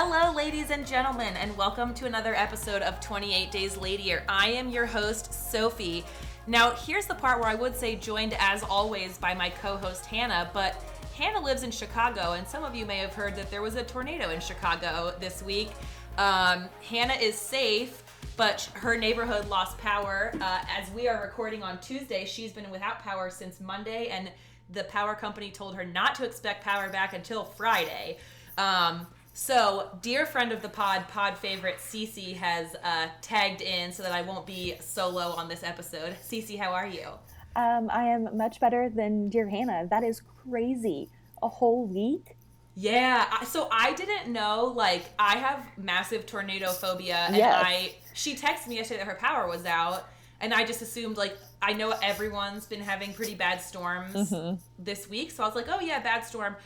Hello, ladies and gentlemen, and welcome to another episode of 28 Days Ladier. I am your host, Sophie. Now, here's the part where I would say joined as always by my co host, Hannah, but Hannah lives in Chicago, and some of you may have heard that there was a tornado in Chicago this week. Um, Hannah is safe, but her neighborhood lost power. Uh, as we are recording on Tuesday, she's been without power since Monday, and the power company told her not to expect power back until Friday. Um, so, dear friend of the pod, pod favorite, Cece has uh, tagged in so that I won't be solo on this episode. Cece, how are you? Um, I am much better than dear Hannah. That is crazy. A whole week? Yeah. So I didn't know. Like, I have massive tornado phobia, and Yes. I she texted me yesterday that her power was out, and I just assumed like I know everyone's been having pretty bad storms Mm-hmm. this week, so I was like, oh yeah, bad storm.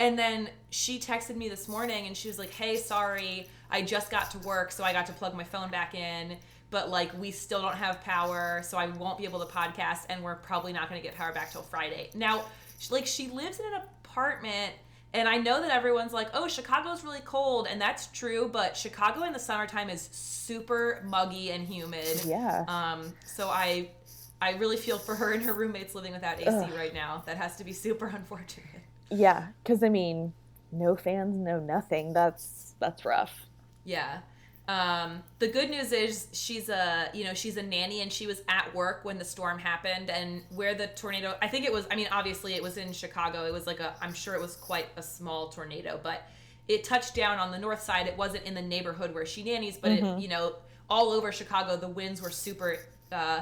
And then she texted me this morning, and she was like, hey, sorry, I just got to work, so I got to plug my phone back in. But like we still don't have power, so I won't be able to podcast, and we're probably not going to get power back till Friday. Now, like she lives in an apartment and I know that everyone's like, oh, Chicago's really cold, and that's true, but Chicago in the summertime is super muggy and humid. Yeah. Um, so I I really feel for her and her roommates living without AC Ugh. right now. That has to be super unfortunate. Yeah, because I mean, no fans, no nothing. That's that's rough. Yeah. Um, the good news is she's a you know she's a nanny and she was at work when the storm happened and where the tornado I think it was I mean obviously it was in Chicago it was like a I'm sure it was quite a small tornado but it touched down on the north side it wasn't in the neighborhood where she nannies but it, you know all over Chicago the winds were super uh,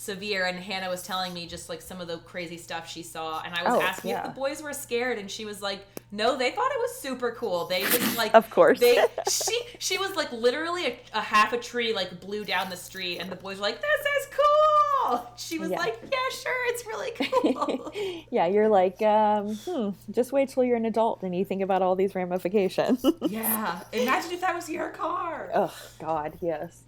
severe and Hannah was telling me just like some of the crazy stuff she saw and I was Oh, asking if the boys were scared and she was like no they thought it was super cool they just like Of course. they she she was like literally a, a half a tree like blew down the street and the boys were like this is cool she was Yeah. like yeah sure it's really cool yeah, you're like, um, hmm, just wait till you're an adult and you think about all these ramifications. yeah imagine if that was your car oh God, yes.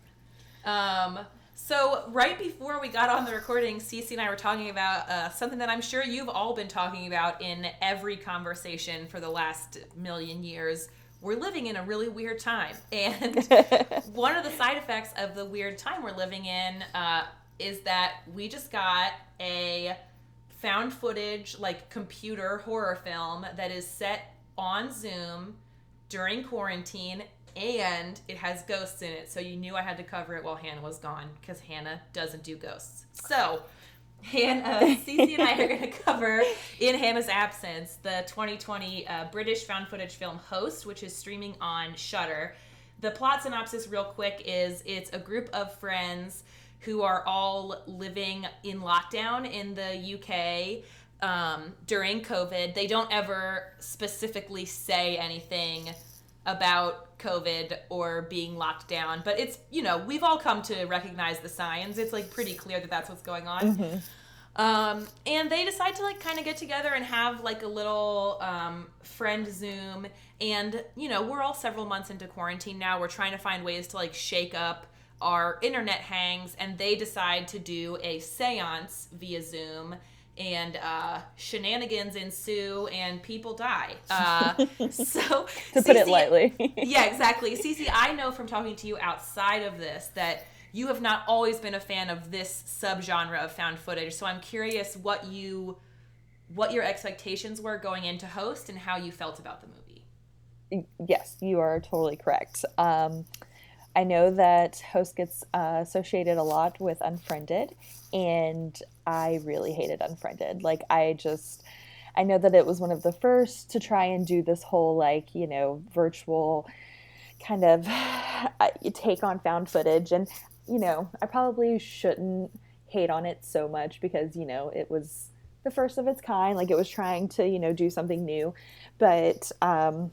um so right before we got on the recording Cece and I were talking about uh, something that I'm sure you've all been talking about in every conversation for the last million years. We're living in a really weird time. And one of the side effects of the weird time we're living in uh, is that we just got a found footage like computer horror film that is set on zoom during quarantine and it has ghosts in it so you knew i had to cover it while hannah was gone because hannah doesn't do ghosts so Hannah, Cece and I are going to cover, in Hannah's absence, the 2020 uh, British found footage film Host, which is streaming on Shudder. The plot synopsis, real quick, is it's a group of friends who are all living in lockdown in the UK um, during COVID. They don't ever specifically say anything about COVID or being locked down, but it's, you know, we've all come to recognize the signs. It's like pretty clear that that's what's going on. Um, and they decide to like kind of get together and have like a little um, friend Zoom. And, you know, we're all several months into quarantine now. We're trying to find ways to like shake up our internet hangs. And they decide to do a seance via Zoom. And uh, shenanigans ensue and people die. Uh, so, To put it lightly. yeah, exactly. Cece, I know from talking to you outside of this that you have not always been a fan of this subgenre of found footage. So I'm curious what you what your expectations were going into host and how you felt about the movie. yes, you are totally correct. Um, I know that Host gets uh, associated a lot with Unfriended, and I really hated Unfriended. Like, I just, I know that it was one of the first to try and do this whole, like, you know, virtual kind of uh, take on found footage. And, you know, I probably shouldn't hate on it so much because, you know, it was the first of its kind. Like, it was trying to, you know, do something new. But, um,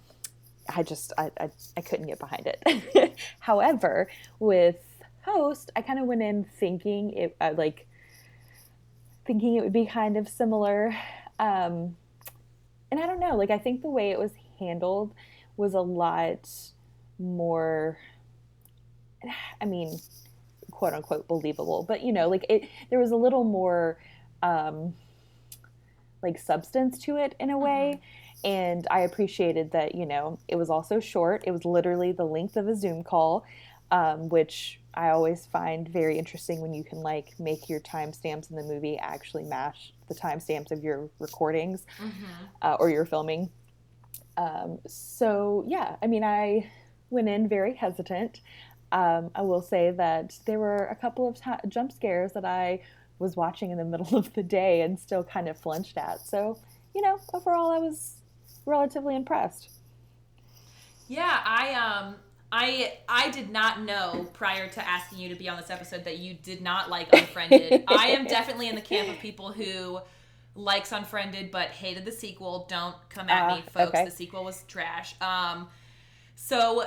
I just I, I, I couldn't get behind it. However, with Host, I kind of went in thinking it uh, like thinking it would be kind of similar. Um, and I don't know, like I think the way it was handled was a lot more. I mean, quote unquote believable, but you know, like it there was a little more um, like substance to it in a way. And I appreciated that, you know, it was also short. It was literally the length of a Zoom call, um, which I always find very interesting when you can like make your timestamps in the movie actually match the timestamps of your recordings mm-hmm. uh, or your filming. Um, so yeah, I mean, I went in very hesitant. Um, I will say that there were a couple of t- jump scares that I was watching in the middle of the day and still kind of flinched at. So, you know, overall, I was relatively impressed. Yeah, I um I I did not know prior to asking you to be on this episode that you did not like Unfriended. I am definitely in the camp of people who likes Unfriended but hated the sequel. Don't come at uh, me, folks. Okay. The sequel was trash. Um so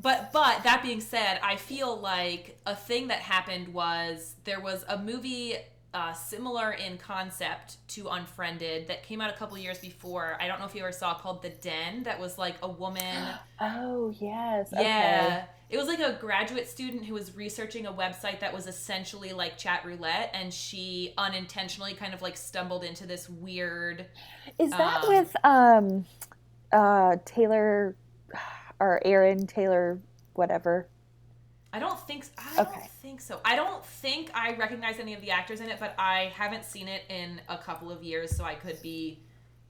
but but that being said, I feel like a thing that happened was there was a movie uh, similar in concept to Unfriended that came out a couple years before. I don't know if you ever saw called The Den. That was like a woman. oh yes. Yeah. Okay. It was like a graduate student who was researching a website that was essentially like chat roulette, and she unintentionally kind of like stumbled into this weird. Is that um, with um, uh, Taylor or Aaron Taylor, whatever? I don't think I don't think so. I don't think I recognize any of the actors in it, but I haven't seen it in a couple of years, so I could be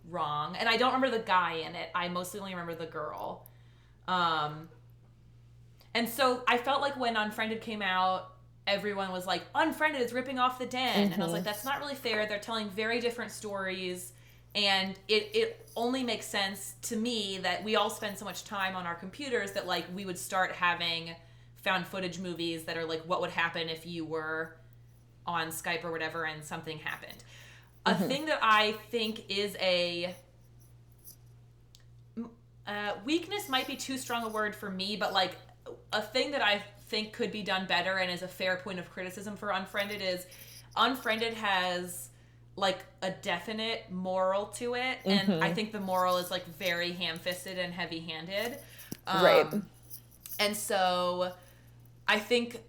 wrong. And I don't remember the guy in it. I mostly only remember the girl. Um and so I felt like when Unfriended came out, everyone was like, Unfriended is ripping off the den. Mm-hmm. And I was like, mm-hmm. that's not really fair. They're telling very different stories. And it, it only makes sense to me that we all spend so much time on our computers that like we would start having found footage movies that are like what would happen if you were on Skype or whatever and something happened. A mm-hmm. thing that I think is a uh, weakness might be too strong a word for me, but like a thing that I think could be done better and is a fair point of criticism for Unfriended is Unfriended has like a definite moral to it, mm-hmm. and I think the moral is like very ham-fisted and heavy-handed. Um, right. And so I think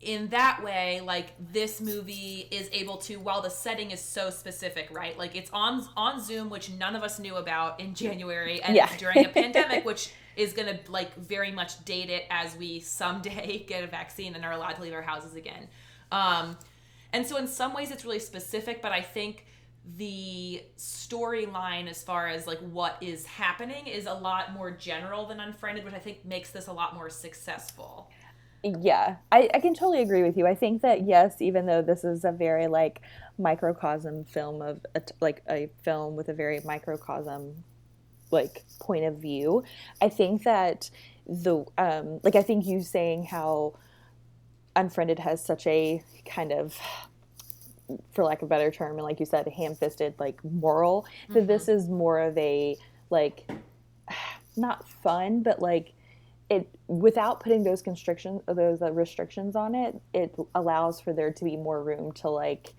in that way like this movie is able to while the setting is so specific right? Like it's on on zoom which none of us knew about in january and yeah. during a pandemic which is going to like very much date it as we someday get a vaccine and are allowed to leave our houses again. Um and so in some ways it's really specific but i think the storyline as far as like what is happening is a lot more general than unfriended which i think makes this a lot more successful yeah I, I can totally agree with you i think that yes even though this is a very like microcosm film of a, like a film with a very microcosm like point of view i think that the um like i think you saying how unfriended has such a kind of for lack of a better term and like you said ham-fisted like moral mm-hmm. that this is more of a like not fun but like it without putting those constrictions those uh, restrictions on it it allows for there to be more room to like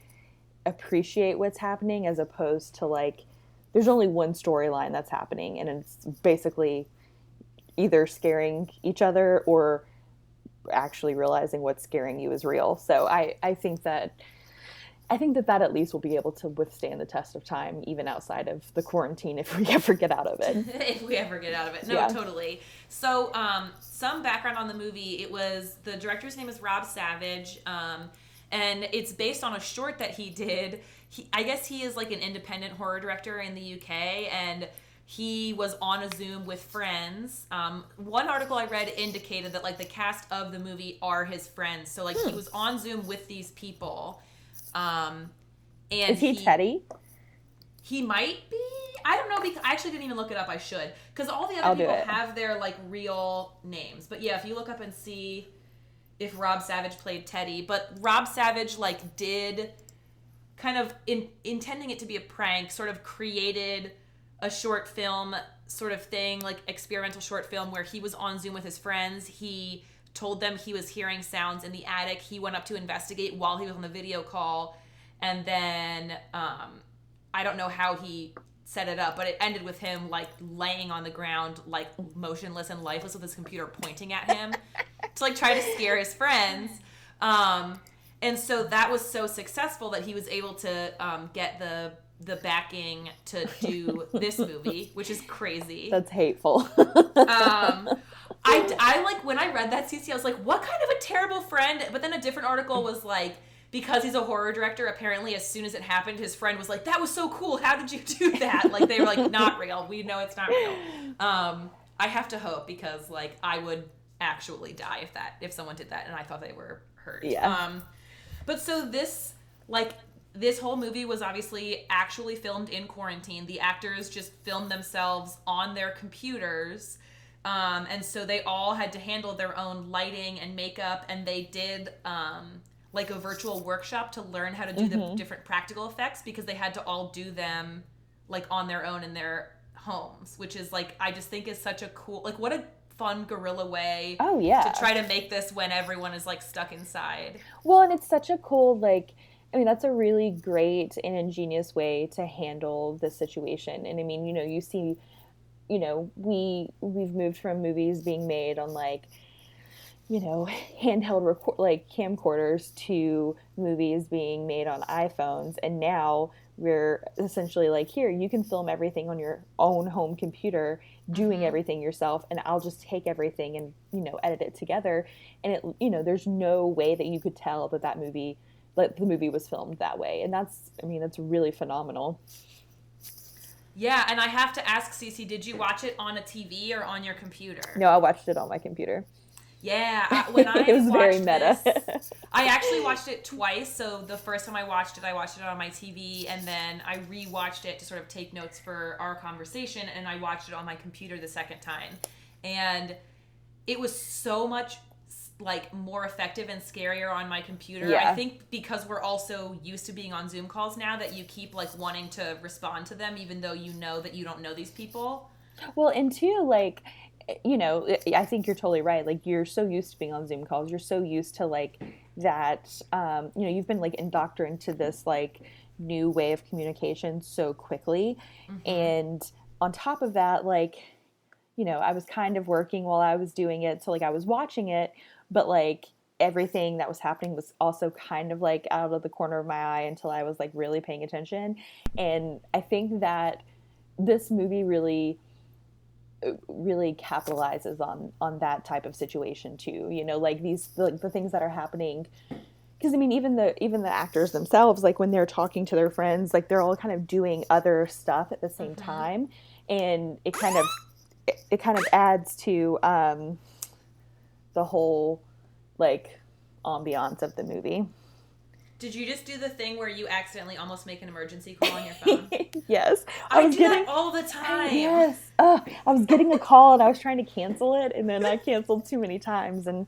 appreciate what's happening as opposed to like there's only one storyline that's happening and it's basically either scaring each other or actually realizing what's scaring you is real. So i i think that I think that that at least will be able to withstand the test of time, even outside of the quarantine, if we ever get out of it. if we ever get out of it, no, yeah. totally. So, um, some background on the movie: it was the director's name is Rob Savage, um, and it's based on a short that he did. He, I guess he is like an independent horror director in the UK, and he was on a Zoom with friends. Um, one article I read indicated that like the cast of the movie are his friends, so like hmm. he was on Zoom with these people um, and is he, he Teddy? He might be. I don't know because I actually didn't even look it up. I should because all the other I'll people have their like real names. But yeah, if you look up and see if Rob Savage played Teddy, but Rob Savage like did kind of in intending it to be a prank, sort of created a short film sort of thing, like experimental short film where he was on Zoom with his friends. He told them he was hearing sounds in the attic. He went up to investigate while he was on the video call. And then um, I don't know how he set it up, but it ended with him like laying on the ground, like motionless and lifeless with his computer pointing at him to like try to scare his friends. Um, and so that was so successful that he was able to um, get the the backing to do this movie, which is crazy. That's hateful. um, I, I like when I read that Cece, I was like, what kind of a terrible friend? But then a different article was like, because he's a horror director, apparently as soon as it happened, his friend was like, "That was so cool. How did you do that?" Like they were like, "Not real. We know it's not real." Um, I have to hope because like I would actually die if that if someone did that and I thought they were hurt. Yeah. Um, but so this like this whole movie was obviously actually filmed in quarantine. The actors just filmed themselves on their computers. Um, and so they all had to handle their own lighting and makeup, and they did um, like a virtual workshop to learn how to do the different practical effects because they had to all do them like on their own in their homes, which is like I just think is such a cool like what a fun guerrilla way Oh yeah. to try to make this when everyone is like stuck inside. Well, and it's such a cool like I mean that's a really great and ingenious way to handle the situation. And I mean, you know, you see you know, we we've moved from movies being made on like you know, handheld record like camcorders to movies being made on iPhones and now we're essentially like here you can film everything on your own home computer doing Mhm. everything yourself and I'll just take everything and you know edit it together and it you know there's no way that you could tell that that movie like the movie was filmed that way and that's I mean that's really phenomenal. Yeah, and I have to ask Cece, did you watch it on a TV or on your computer? No, I watched it on my computer. Yeah, when I it was very meta. this- I actually watched it twice. So the first time I watched it, I watched it on my TV, and then I rewatched it to sort of take notes for our conversation, and I watched it on my computer the second time, and it was so much like more effective and scarier on my computer. Yeah. I think because we're also used to being on Zoom calls now that you keep like wanting to respond to them even though you know that you don't know these people. Well, and two, like, you know, I think you're totally right. Like, you're so used to being on Zoom calls. You're so used to, like, that, um, you know, you've been, like, indoctrinated to this, like, new way of communication so quickly. Mm-hmm. And on top of that, like, you know, I was kind of working while I was doing it. So, like, I was watching it, but, like, everything that was happening was also kind of like out of the corner of my eye until I was like really paying attention. And I think that this movie really really capitalizes on on that type of situation too you know like these like the things that are happening because i mean even the even the actors themselves like when they're talking to their friends like they're all kind of doing other stuff at the same Mhm. time and it kind of it, it kind of adds to um the whole like ambiance of the movie Did you just do the thing where you accidentally almost make an emergency call on your phone? yes I, was do getting that all the time. Yes. Oh, I was getting a call and I was trying to cancel it, and then I canceled too many times, and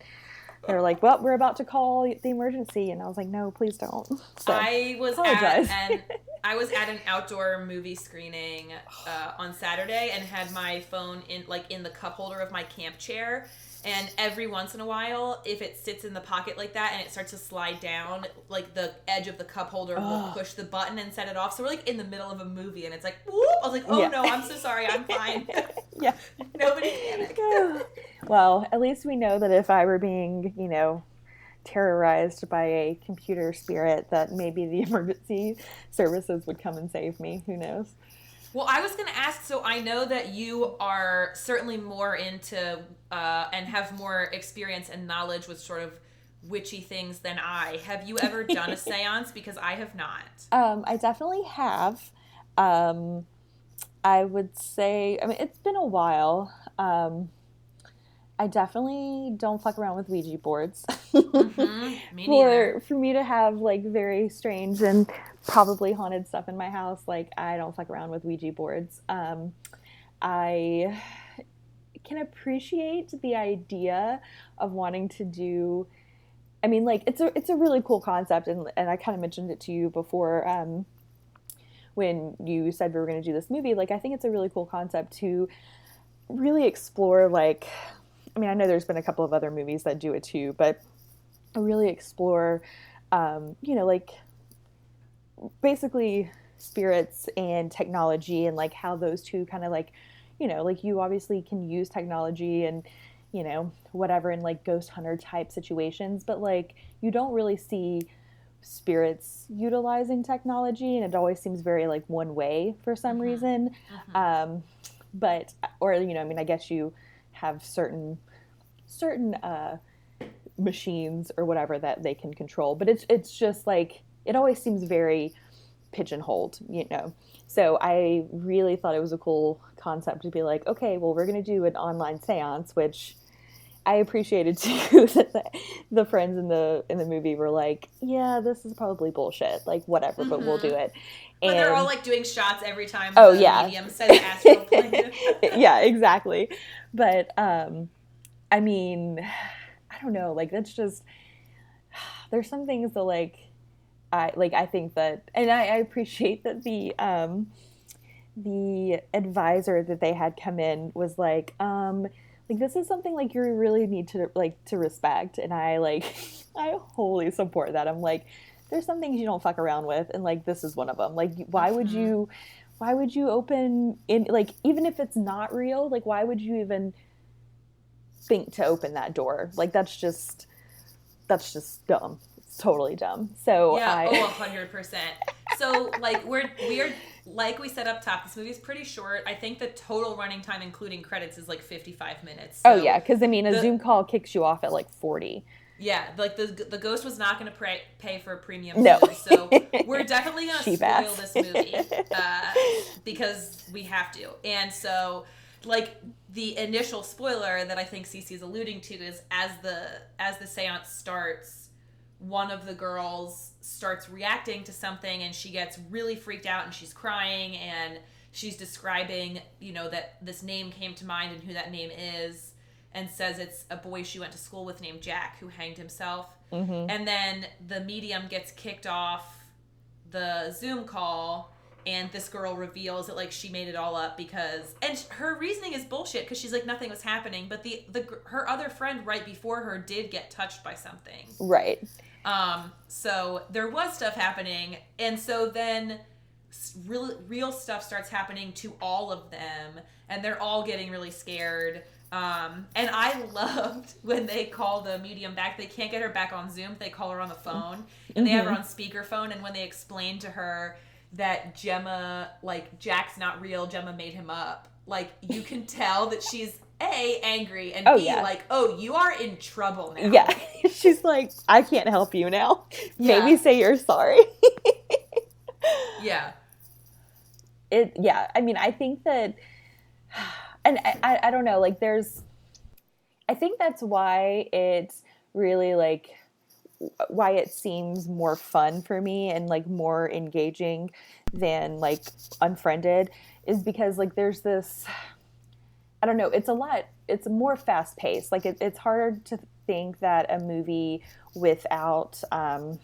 they were like, "Well, we're about to call the emergency," and I was like, "No, please don't." So, I was apologize. at an I was at an outdoor movie screening uh, on Saturday and had my phone in like in the cup holder of my camp chair. And every once in a while, if it sits in the pocket like that and it starts to slide down, like the edge of the cup holder will push the button and set it off. So we're like in the middle of a movie and it's like, whoop! I was like, oh Yeah. no, I'm so sorry, I'm fine. yeah. Nobody panic. well, at least we know that if I were being, you know, terrorized by a computer spirit, that maybe the emergency services would come and save me. Who knows? Well, I was going to ask. So I know that you are certainly more into uh, and have more experience and knowledge with sort of witchy things than I. Have you ever done a séance? Because I have not. Um, I definitely have. Um, I would say, I mean, it's been a while. Um, I definitely don't fuck around with Ouija boards. Mhm. Me neither. for for me to have like very strange and probably haunted stuff in my house, like I don't fuck around with Ouija boards. Um, I can appreciate the idea of wanting to do. I mean, like it's a it's a really cool concept, and and I kind of mentioned it to you before. Um, when you said we were going to do this movie, like I think it's a really cool concept to really explore. Like, I mean, I know there's been a couple of other movies that do it too, but really explore, um, you know, like basically spirits and technology and like how those two kind of like, you know, like you obviously can use technology and you know whatever in like ghost hunter type situations, but like you don't really see spirits utilizing technology and it always seems very like one way for some Mhm. reason Mhm. um, but or you know i mean i guess you have certain certain uh, machines or whatever that they can control but it's it's just like it always seems very pigeonholed you know so i really thought it was a cool concept to be like okay well we're going to do an online seance which i appreciated too that the, the friends in the in the movie were like yeah this is probably bullshit like whatever but we'll do Mhm. it But they're all like doing shots every time Oh, the yeah. medium says astral plane. yeah, exactly. But um I mean, I don't know, like that's just there's some things that like I like I think that and I, I appreciate that the um the advisor that they had come in was like, um, like this is something like you really need to like to respect and I like I wholly support that. I'm like there's some things you don't fuck around with and like this is one of them. Like why would Mhm. you why would you open in like even if it's not real, like why would you even think to open that door? Like that's just that's just dumb. Totally dumb. So yeah, I oh, hundred percent. So like we're we're like we said up top, this movie's pretty short. I think the total running time, including credits, is like fifty-five minutes. Oh yeah, because I mean, a the- Zoom call kicks you off at like forty. yeah. Like the the ghost was not going to pay pay for a premium. No. Zoom, so we're definitely going to spoil ass. this movie uh, because we have to. And so, like the initial spoiler that I think Cece is alluding to is as the as the séance starts, one of the girls starts reacting to something and she gets really freaked out and she's crying and she's describing, you know, that this name came to mind and who that name is and says it's a boy she went to school with named Jack who hanged himself. hmm And then the medium gets kicked off the Zoom call, and this girl reveals that like she made it all up because, and her reasoning is bullshit because she's like nothing was happening. But the the her other friend right before her did get touched by something. Right. Um, so there was stuff happening, and so then real real stuff starts happening to all of them, and they're all getting really scared. Um, and I loved when they call the medium back. They can't get her back on Zoom. They call her on the phone, and they have her on speakerphone. And when they explain to her that Gemma, like Jack's not real, Gemma made him up. Like you can tell that she's a angry and Oh, b yeah. like, oh, you are in trouble now. Yeah. She's like, I can't help you now. Yeah. Maybe say you're sorry. yeah. it yeah i mean i think that and I, I i don't know like there's i think that's why it's really like why it seems more fun for me and like more engaging than like unfriended is because like there's this i don't know it's a lot it's more fast paced. Like it, it's hard to think that a movie without um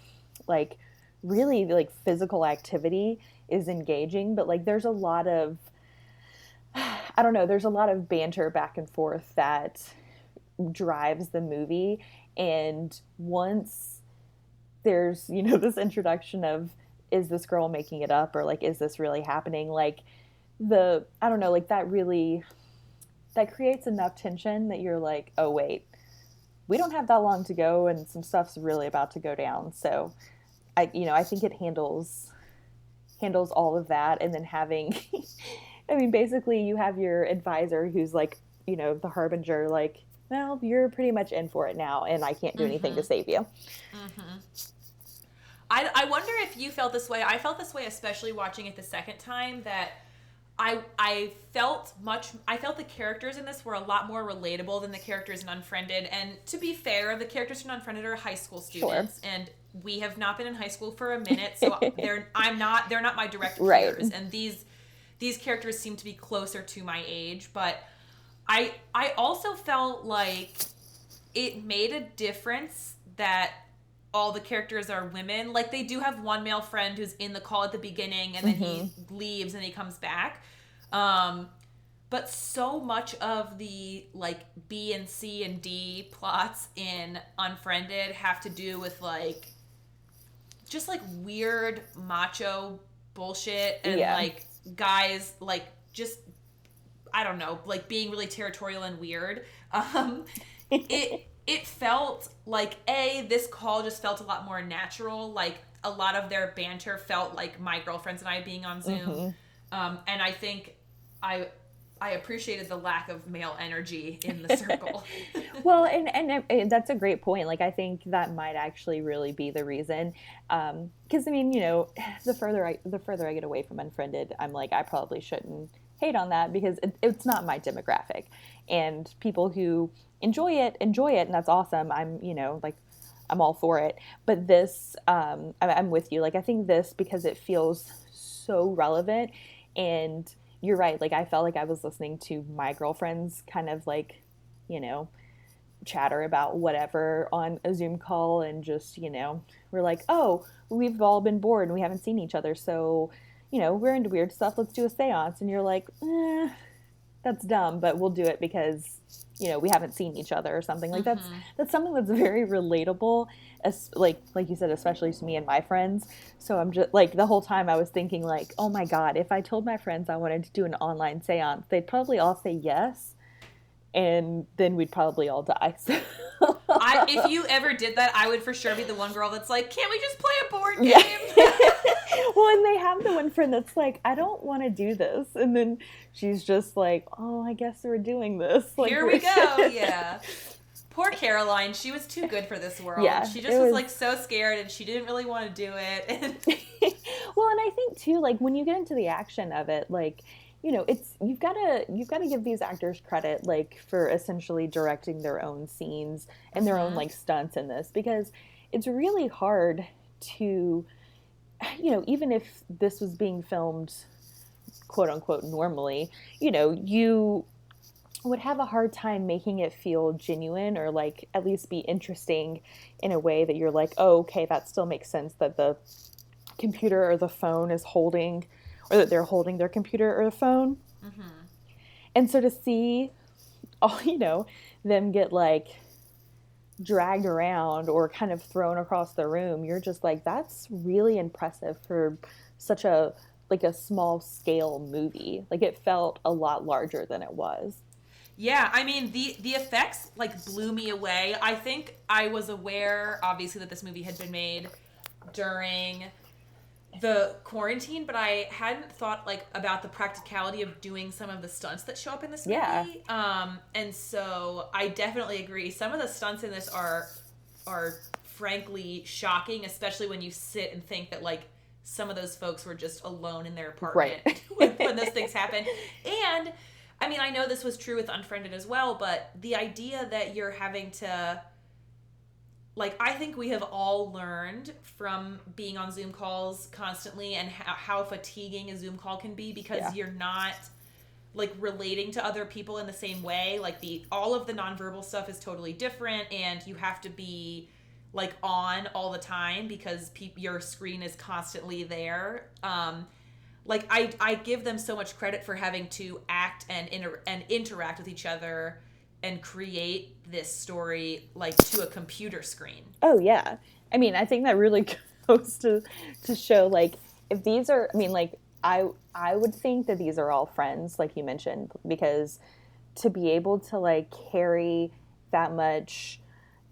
like really like physical activity is engaging but like there's a lot of i don't know there's a lot of banter back and forth that drives the movie and once there's you know this introduction of is this girl making it up or like is this really happening? Like the i don't know like that really that creates enough tension that you're like oh wait we don't have that long to go and some stuff's really about to go down. So i you know i think it handles handles all of that. And then having i mean basically you have your advisor who's like you know the harbinger like well you're pretty much in for it now and i can't do anything to Mhm. save you hmm I, I wonder if you felt this way. I felt this way, especially watching it the second time. That I I felt much. I felt the characters in this were a lot more relatable than the characters in Unfriended. And to be fair, the characters in Unfriended are high school students, and we have not been in high school for a minute, so they're I'm not they're not my direct Right. peers. And these these characters seem to be closer to my age, but I I also felt like it made a difference that all the characters are women. Like they do have one male friend who's in the call at the beginning and then he leaves and he comes back. Um but so much of the like B and C and D plots in Unfriended have to do with like just like weird macho bullshit and Yeah. like guys like just I don't know, like being really territorial and weird. Um it it felt like a this call just felt a lot more natural. Like a lot of their banter felt like my girlfriends and I being on Zoom, Mm-hmm. um, and I think I I appreciated the lack of male energy in the circle. well and, and and that's a great point like i think that might actually really be the reason because i mean you know the further i the further i get away from unfriended i'm like i probably shouldn't hate on that because it, it's not my demographic. And people who enjoy it enjoy it and that's awesome. I'm you know like i'm all for it. But this um I, i'm with you. Like i think this because it feels so relevant and you're right like i felt like i was listening to my girlfriends kind of like you know chatter about whatever on a Zoom call and just, you know, we're like, oh, we've all been bored and we haven't seen each other. So, you know, we're into weird stuff. Let's do a seance. And you're like, eh, that's dumb, but we'll do it because, you know, we haven't seen each other or something. Like that's that's something that's very relatable as like like you said, especially to me and my friends. So I'm just like the whole time I was thinking like, oh my God, if I told my friends I wanted to do an online seance, they'd probably all say yes and then we'd probably all die. So. I, if you ever did that, I would for sure be the one girl that's like, "Can't we just play a board game?" Yeah. well, and they have the one friend that's like, I don't want to do this, and then she's just like, Oh, I guess we're doing this. Like, Here we go. Yeah. Poor Caroline. She was too good for this world. Yeah, she just was, was- like so scared, and she didn't really want to do it. Well, and I think too, like when you get into the action of it, like you know, it's you've got to you've got to give these actors credit, like for essentially directing their own scenes and their own Mhm. like stunts in this, because it's really hard to, you know, even if this was being filmed, quote unquote, normally, you know, you would have a hard time making it feel genuine or like at least be interesting in a way that you're like, oh, okay, that still makes sense that the computer or the phone is holding or that they're holding their computer or the phone. Mm-hmm. And so to see all, you know, them get like dragged around or kind of thrown across the room, you're just like, that's really impressive for such a like a small scale movie. Like it felt a lot larger than it was. yeah, I mean the the effects like blew me away. I think I was aware, obviously, that this movie had been made during the quarantine, but I hadn't thought like about the practicality of doing some of the stunts that show up in this movie. Yeah. Um, and so I definitely agree. Some of the stunts in this are are frankly shocking, especially when you sit and think that like some of those folks were just alone in their apartment Right. when, when those things happen. And I mean, I know this was true with Unfriended as well, but the idea that you're having to like I think we have all learned from being on Zoom calls constantly and how, how fatiguing a Zoom call can be because Yeah. you're not like relating to other people in the same way. Like the all of the nonverbal stuff is totally different, and you have to be like on all the time because pe- your screen is constantly there. Um, like I, I give them so much credit for having to act and inter- and interact with each other and create this story like to a computer screen. Oh yeah. I mean, I think that really goes to to show like if these are I mean like I I would think that these are all friends like you mentioned because to be able to like carry that much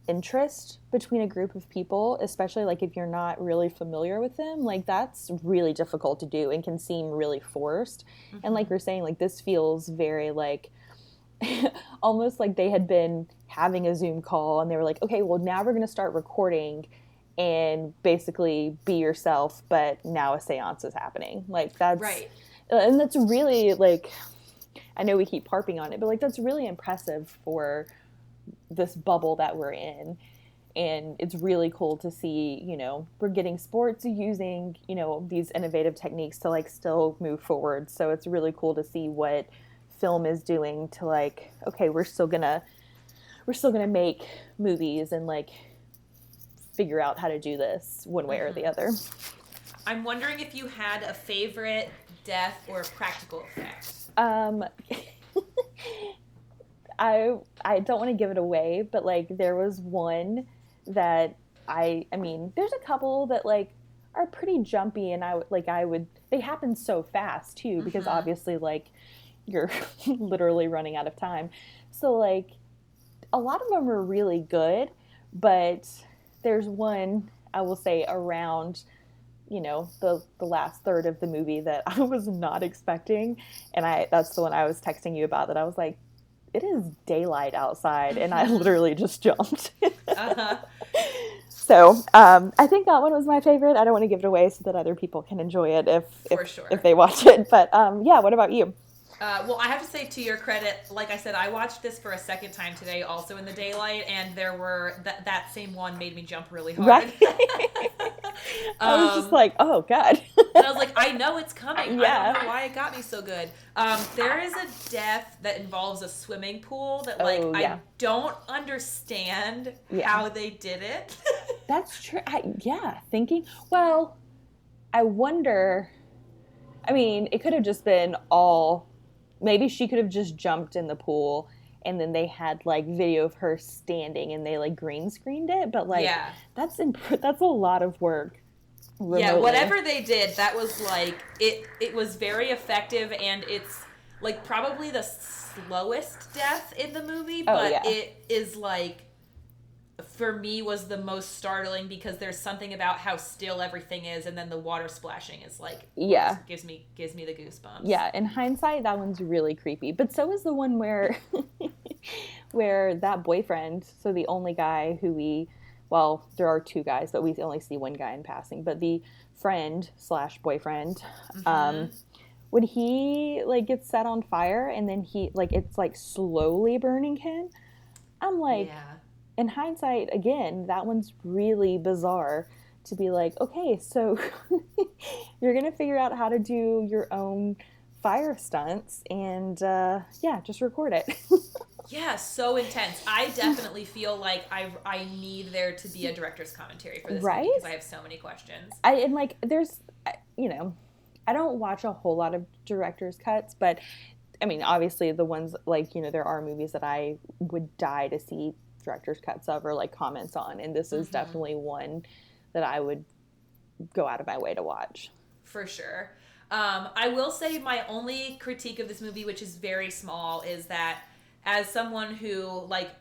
interest between a group of people, especially like if you're not really familiar with them, like that's really difficult to do and can seem really forced. And like mm-hmm. you're saying like this feels very like almost like they had been having a Zoom call and they were like, okay, well, now we're going to start recording and basically be yourself, but now a seance is happening. Like, that's Right. Uh, and that's really like, I know we keep harping on it, but like, that's really impressive for this bubble that we're in. And it's really cool to see, you know, we're getting sports using, you know, these innovative techniques to like still move forward. So it's really cool to see what film is doing to like okay we're still gonna we're still gonna make movies and like figure out how to do this one way or the other I'm wondering if you had a favorite death or practical effect. um i i don't want to give it away but like there was one that i i mean there's a couple that like are pretty jumpy and i would like i would they happen so fast too because Mhm. obviously like you're literally running out of time so like a lot of them are really good, but there's one I will say around you know the the last third of the movie that I was not expecting, and I that's the one I was texting you about that I was like, it is daylight outside, and I literally just jumped. uh-huh. So um, I think that one was my favorite. I don't want to give it away so that other people can enjoy it if if, sure. if they watch it. But um, yeah, what about you? Uh, well, I have to say, to your credit, like I said, I watched this for a second time today, also in the daylight, and there were that that same one made me jump really hard. Right. I was just um, like, oh god. and I was like, I know it's coming. Yeah. I don't know why it got me so good. Um, there is a death that involves a swimming pool that, like, oh, yeah. I don't understand yeah. how they did it. That's true. I, yeah, thinking. Well, I wonder. I mean, it could have just been all maybe she could have just jumped in the pool and then they had like video of her standing and they like green screened it but like yeah. that's imp- that's a lot of work remotely. yeah whatever they did that was like it it was very effective and it's like probably the slowest death in the movie oh, but oh, yeah. it is like for me was the most startling because there's something about how still everything is and then the water splashing is like yeah. gives me gives me the goosebumps. Yeah in hindsight that one's really creepy but so is the one where where that boyfriend so the only guy who we well there are two guys but we only see one guy in passing but the friend slash boyfriend mm-hmm. um when he like gets set on fire and then he like it's like slowly burning him i'm like yeah in hindsight, again, that one's really bizarre to be like, okay, so you're going to figure out how to do your own fire stunts and uh, yeah, just record it. yeah, so intense. I definitely feel like I, I need there to be a director's commentary for this right? because I have so many questions. I and like there's you know, I don't watch a whole lot of director's cuts, but I mean, obviously the ones like, you know, there are movies that I would die to see director's cuts of or like comments on and this is mm-hmm. definitely one that i would go out of my way to watch. For sure. Um, i will say my only critique of this movie which is very small is that as someone who like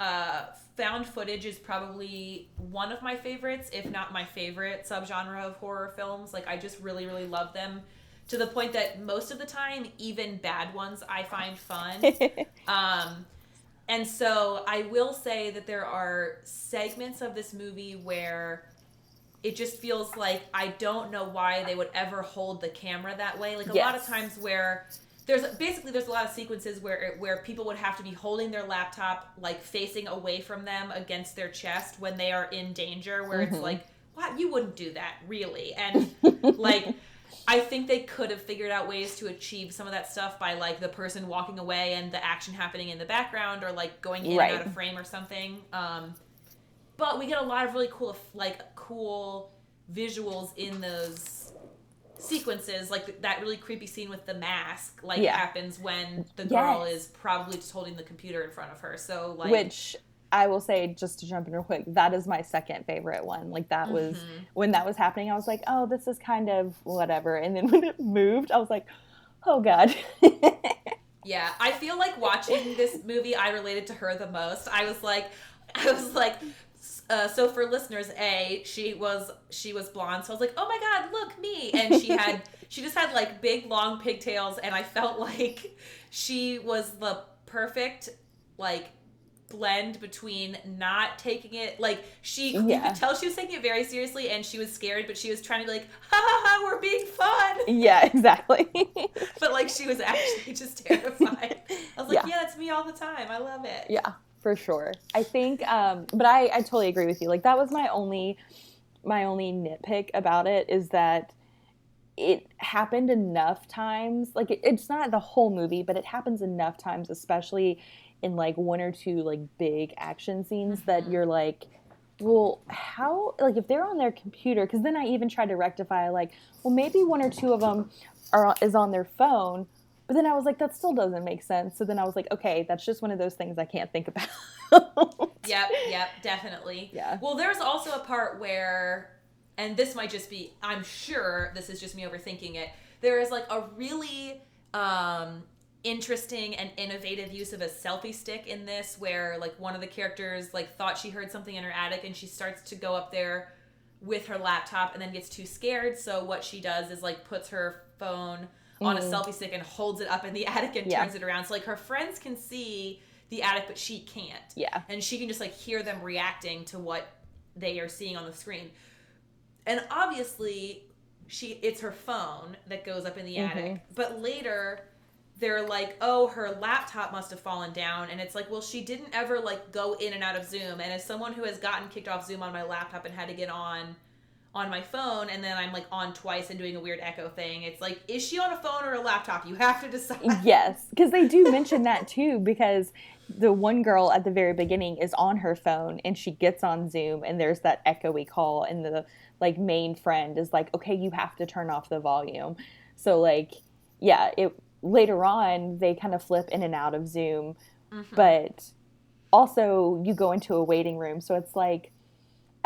uh, found footage is probably one of my favorites if not my favorite subgenre of horror films like i just really really love them to the point that most of the time even bad ones i find fun. Um, and so I will say that there are segments of this movie where it just feels like I don't know why they would ever hold the camera that way. Like a yes. lot of times where there's basically there's a lot of sequences where where people would have to be holding their laptop like facing away from them against their chest when they are in danger where mm-hmm. it's like what you wouldn't do that really and like I think they could have figured out ways to achieve some of that stuff by like the person walking away and the action happening in the background or like going in right. and out of frame or something. Um, but we get a lot of really cool like cool visuals in those sequences like that really creepy scene with the mask like yeah. happens when the girl yes. is probably just holding the computer in front of her so like which I will say, just to jump in real quick, that is my second favorite one. Like that was mm-hmm. when that was happening. I was like, oh, this is kind of whatever. And then when it moved, I was like, oh god. yeah, I feel like watching this movie, I related to her the most. I was like, I was like. Uh, so for listeners, a she was she was blonde, so I was like, oh my god, look me, and she had she just had like big long pigtails, and I felt like she was the perfect like blend between not taking it like she yeah. you could tell she was taking it very seriously and she was scared but she was trying to be like ha ha ha we're being fun. Yeah exactly. But like she was actually just terrified. I was like yeah. yeah it's me all the time. I love it. Yeah for sure. I think um but i i totally agree with you. Like that was my only my only nitpick about it is that it happened enough times like it, it's not the whole movie but it happens enough times especially in like one or two like big action scenes that mm-hmm. you're like well how like if they're on their computer because then i even tried to rectify like well maybe one or two of them are is on their phone but then i was like that still doesn't make sense. So then i was like okay that's just one of those things i can't think about. Yep yep definitely. Yeah. Well there's also a part where and this might just be i'm sure this is just me overthinking it there is like a really um interesting and innovative use of a selfie stick in this where like one of the characters like thought she heard something in her attic and she starts to go up there with her laptop and then gets too scared. So what she does is like puts her phone on a mm. selfie stick and holds it up in the attic and Yeah. turns it around. So like her friends can see the attic but she can't. Yeah. and she can just like hear them reacting to what they are seeing on the screen. And obviously she it's her phone that goes up in the mm-hmm. attic. But later they're like oh her laptop must have fallen down and it's like well she didn't ever like go in and out of zoom and as someone who has gotten kicked off zoom on my laptop and had to get on on my phone and then i'm like on twice and doing a weird echo thing it's like is she on a phone or a laptop you have to decide Yes, because they do mention that too. Because the one girl at the very beginning is on her phone and she gets on Zoom and there's that echoey call and the like main friend is like, okay, you have to turn off the volume. So like, yeah, it later on they kind of flip in and out of Zoom, but also you go into a waiting room, so it's like.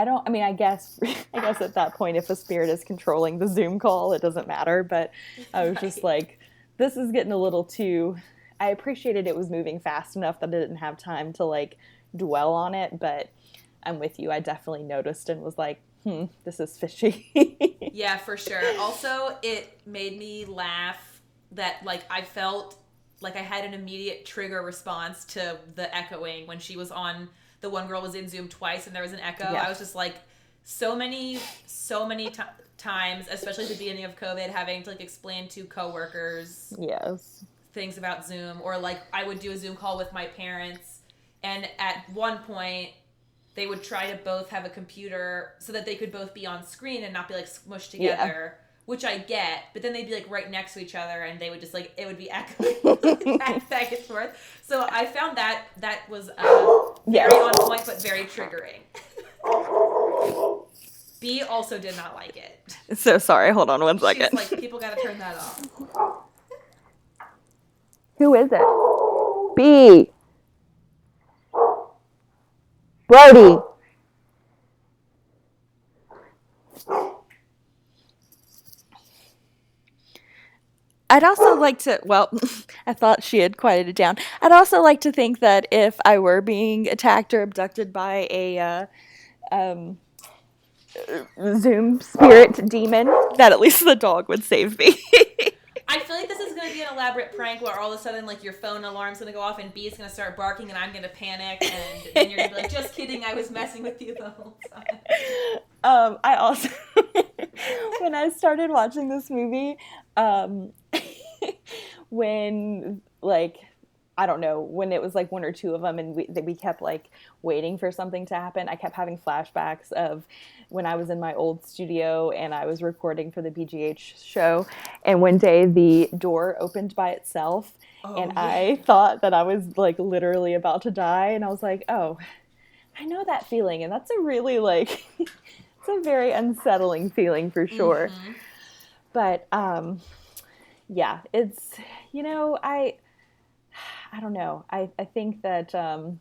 I don't. I mean, I guess. I guess at that point, if a spirit is controlling the Zoom call, it doesn't matter. But I was just like, this is getting a little too. I appreciated it was moving fast enough that I didn't have time to like dwell on it, but I'm with you. I definitely noticed and was like, hmm, this is fishy. Yeah, for sure. Also, it made me laugh that like I felt like I had an immediate trigger response to the echoing when she was on the one girl was in Zoom twice and there was an echo. Yeah. I was just like so many so many ti times, especially at the beginning of COVID, having to like explain to coworkers yes. things about Zoom, or like I would do a Zoom call with my parents, and at one point they would try to both have a computer so that they could both be on screen and not be like smushed Yeah. Together. Which I get, but then they'd be like right next to each other, and they would just like it would be echoing back, back and forth. So I found that that was uh, Yeah. very on point, but very triggering. B also did not like it. So sorry. Hold on one She's like, people got to turn that off. Who is it? B. Brody. I'd also like to, well, I thought she had quieted down. I'd also like to think that if I were being attacked or abducted by a uh, um, Zoom spirit demon, that at least the dog would save me. I feel like this is gonna be an elaborate prank where all of a sudden like your phone alarm's gonna go off and B is gonna start barking and I'm gonna panic and then you're gonna be like, just kidding, I was messing with you the whole time. um, I also, when I started watching this movie, um, when like I don't know when it was like one or two of them, and we that we kept like waiting for something to happen. I kept having flashbacks of when I was in my old studio and I was recording for the BGH show, and one day the door opened by itself. and yeah. I thought that I was like literally about to die, and I was like, "Oh, I know that feeling," and that's a really like, it's a very unsettling feeling for sure. Mhm. But um, yeah, it's you know I, I don't know. I I think that um,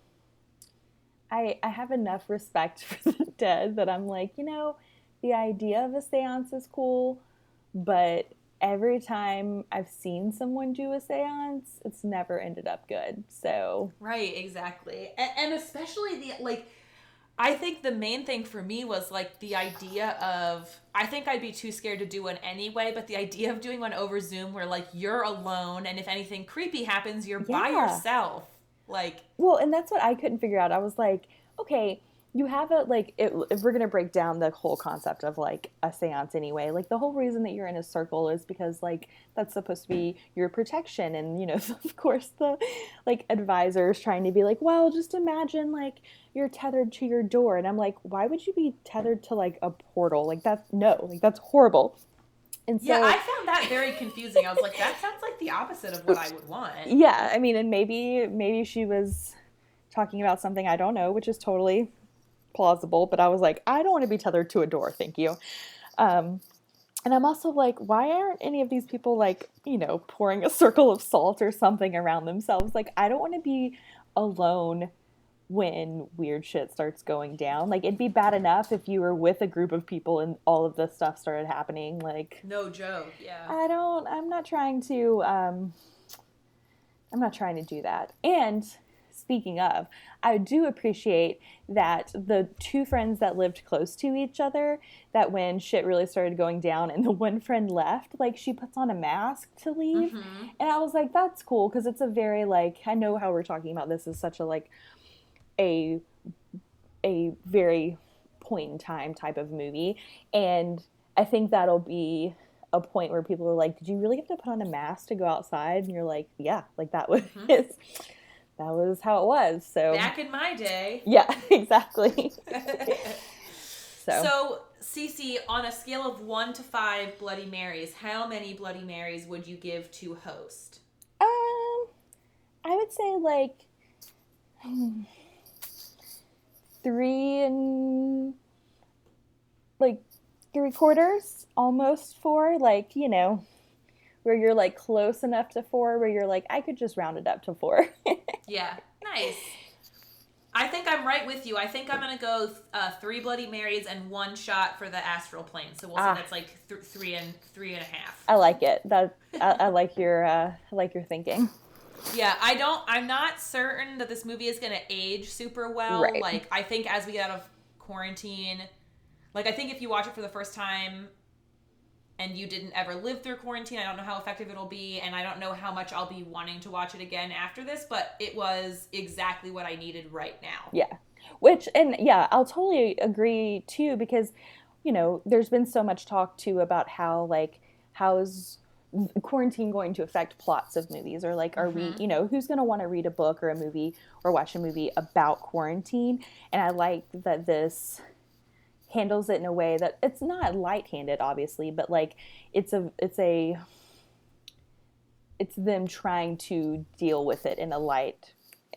I I have enough respect for the dead that I'm like, you know, the idea of a séance is cool, but every time I've seen someone do a séance, it's never ended up good. So Right, exactly. And, and especially the like I think the main thing for me was like the idea of I think I'd be too scared to do one anyway, but the idea of doing one over Zoom where like you're alone and if anything creepy happens, you're by yourself. Like Well, and that's what I couldn't figure out. I was like, okay, you have a like it, if we're gonna break down the whole concept of like a séance anyway, like the whole reason that you're in a circle is because like that's supposed to be your protection, and you know, of course, the like advisors trying to be like, well, just imagine like you're tethered to your door, and I'm like, why would you be tethered to like a portal? Like that's no, like that's horrible. And so Yeah, I found that very confusing. I was like, that sounds like the opposite of what I would want. yeah i mean and maybe maybe she was talking about something i don't know which is totally plausible but i was like i don't want to be tethered to a door thank you um and i'm also like why aren't any of these people like you know pouring a circle of salt or something around themselves like i don't want to be alone when weird shit starts going down like it'd be bad enough if you were with a group of people and all of this stuff started happening like No joke. Yeah. I don't. I'm not trying to. Um, I'm not trying to do that. And speaking of, I do appreciate that the two friends that lived close to each other, that when shit really started going down and the one friend left, like she puts on a mask to leave. Mm-hmm. And I was like, that's cool because it's a very, like, I know how we're talking about this is such a, like, a, a very point in time type of movie. And I think that'll be a point where people are like, "Did you really have to put on a mask to go outside?" And you're like, "Yeah, like that was mm-hmm. That was how it was." So back in my day, yeah, exactly. so, so Cece, on a scale of one to five Bloody Marys, how many Bloody Marys would you give to host? Um, I would say like three and like three quarters, almost four, like, you know, where you're like close enough to four where you're like, I could just round it up to four. yeah, nice. I think I'm right with you. I think I'm gonna go uh, three Bloody Marys and one shot for the astral plane. So we'll ah. say that's like th- three and three and a half. I like it. That I, I like your uh, I like your thinking. Yeah, I don't. I'm not certain that this movie is gonna age super well. Right. Like I think as we get out of quarantine, like I think if you watch it for the first time and you didn't ever live through quarantine, I don't know how effective it'll be and I don't know how much I'll be wanting to watch it again after this, but it was exactly what I needed right now. Yeah. Which and yeah, I'll totally agree too because you know, there's been so much talk too about how like how's quarantine going to affect plots of movies or like are mm-hmm. we you know who's going to want to read a book or a movie or watch a movie about quarantine and i like that this handles it in a way that it's not light-handed obviously but like it's a it's a it's them trying to deal with it in a light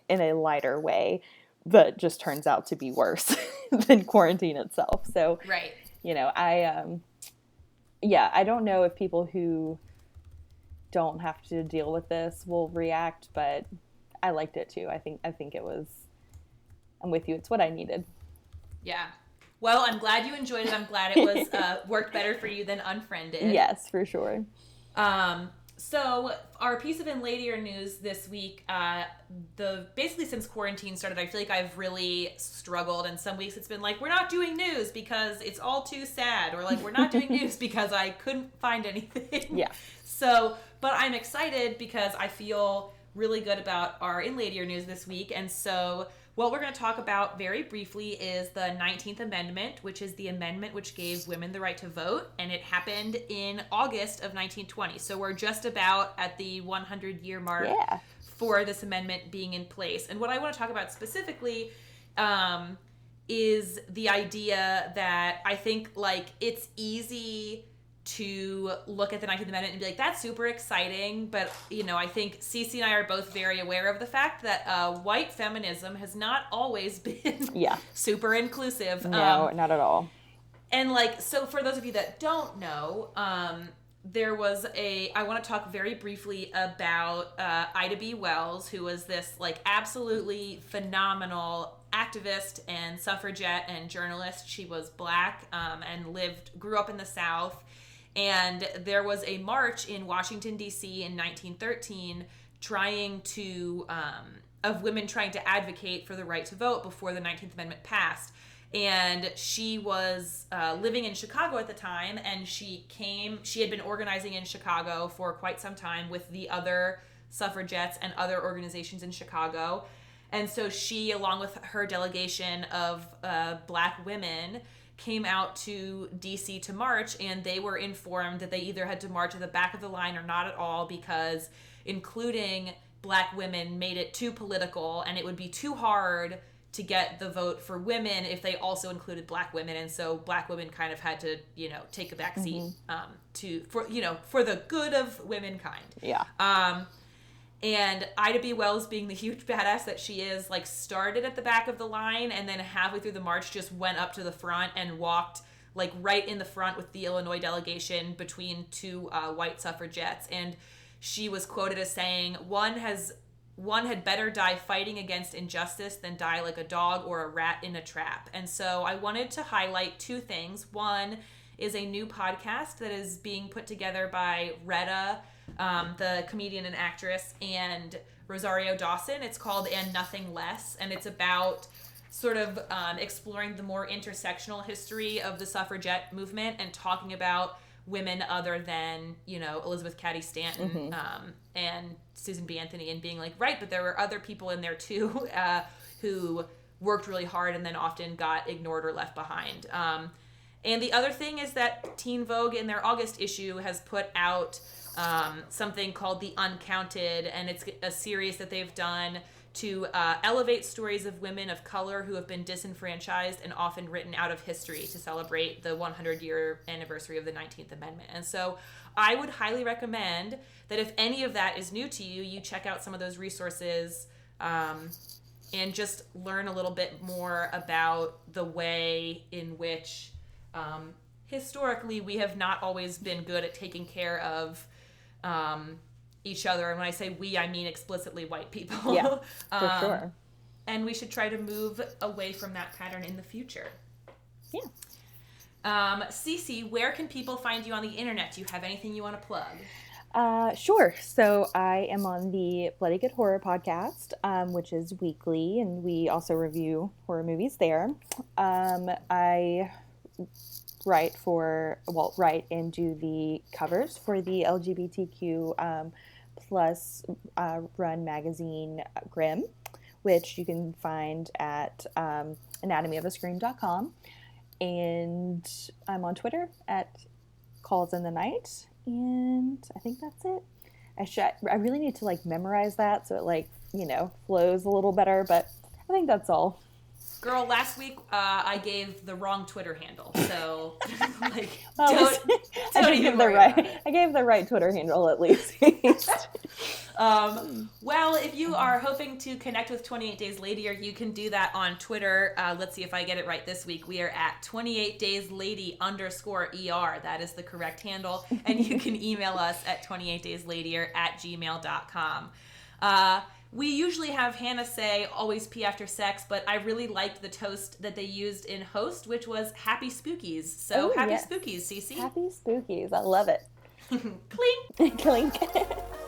in a lighter way that just turns out to be worse than quarantine itself. So right. you know i um yeah i don't know if people who don't have to deal with this will react but i liked it too. I think i think it was i'm with you. It's what i needed. Yeah well, I'm glad you enjoyed it. I'm glad it was uh, worked better for you than Unfriended. Yes, for sure. Um, so our piece of in ladier news this week, uh, the basically since quarantine started, I feel like I've really struggled. And some weeks it's been like we're not doing news because it's all too sad, or like we're not doing news because I couldn't find anything. Yeah. So, but I'm excited because I feel really good about our in ladier news this week, and so what we're going to talk about very briefly is the 19th Amendment, which is the amendment which gave women the right to vote, and it happened in August of 1920. So we're just about at the 100 year mark yeah. for this amendment being in place. And what I want to talk about specifically um, is the idea that I think like it's easy to look at the 19th Amendment and be like, that's super exciting. But, you know, I think Cece and I are both very aware of the fact that uh, white feminism has not always been yeah. super inclusive. No, um, not at all. And, like, so for those of you that don't know, um, there was a, I want to talk very briefly about uh, Ida B. Wells, who was this, like, absolutely phenomenal activist and suffragette and journalist. She was black um, and lived, grew up in the South and there was a march in Washington, D.C. in 1913 trying to, um, of women trying to advocate for the right to vote before the 19th Amendment passed. And she was uh, living in Chicago at the time, and she came, she had been organizing in Chicago for quite some time with the other suffragettes and other organizations in Chicago. And so she, along with her delegation of uh, black women, came out to DC to march, and they were informed that they either had to march at the back of the line or not at all because including black women made it too political and it would be too hard to get the vote for women if they also included black women. And so black women kind of had to you know take a back seat mm-hmm. um, to for you know for the good of womankind. Yeah. Um and Ida B. Wells, being the huge badass that she is, like started at the back of the line and then halfway through the march just went up to the front and walked like right in the front with the Illinois delegation between two uh, white suffragettes. And she was quoted as saying, "One has one had better die fighting against injustice than die like a dog or a rat in a trap." And so I wanted to highlight two things. One is a new podcast that is being put together by Retta um, the comedian and actress, and Rosario Dawson. It's called And Nothing Less, and it's about sort of um, exploring the more intersectional history of the suffragette movement and talking about women other than you know Elizabeth Cady Stanton Mm-hmm. um, and Susan B. Anthony, and being like, right, but there were other people in there too uh, who worked really hard and then often got ignored or left behind. Um, and the other thing is that Teen Vogue in their August issue has put out um, something called The Uncounted, and it's a series that they've done to uh, elevate stories of women of color who have been disenfranchised and often written out of history to celebrate the 100 year anniversary of the 19th Amendment. And so I would highly recommend that if any of that is new to you, you check out some of those resources. Um, and just learn a little bit more about the way in which um, historically we have not always been good at taking care of um, each other. And when I say we, I mean explicitly white people. Yeah, For Um, sure. And we should try to move away from that pattern in the future. Yeah. Um, Cece, where can people find you on the internet? Do you have anything you want to plug? Uh, sure. So I am on the Bloody Good Horror podcast, um, which is weekly, and we also review horror movies there. Um, I write for, well, write and do the covers for the LGBTQ um, plus uh, run magazine uh, Grimm, which you can find at um, anatomyofascream.com. And I'm on Twitter at Calls in the Night and I think that's it. I should I really need to like memorize that so it like, you know, flows a little better, but I think that's all. Girl, last week uh, I gave the wrong Twitter handle, so like Well, don't, I don't even give the right. I gave the right Twitter handle at least. Um, well, if you are hoping to connect with 28 Days Later, you can do that on Twitter. Uh, let's see if I get it right this week. We are at 28 Days Lady underscore ER. That is the correct handle. And you can email us at 28 Days Later at gmail.com. Uh, we usually have Hannah say always pee after sex, but I really liked the toast that they used in host, which was happy spookies. So Oh, happy yes. spookies, Cece. Happy spookies. I love it. Clink. Clink.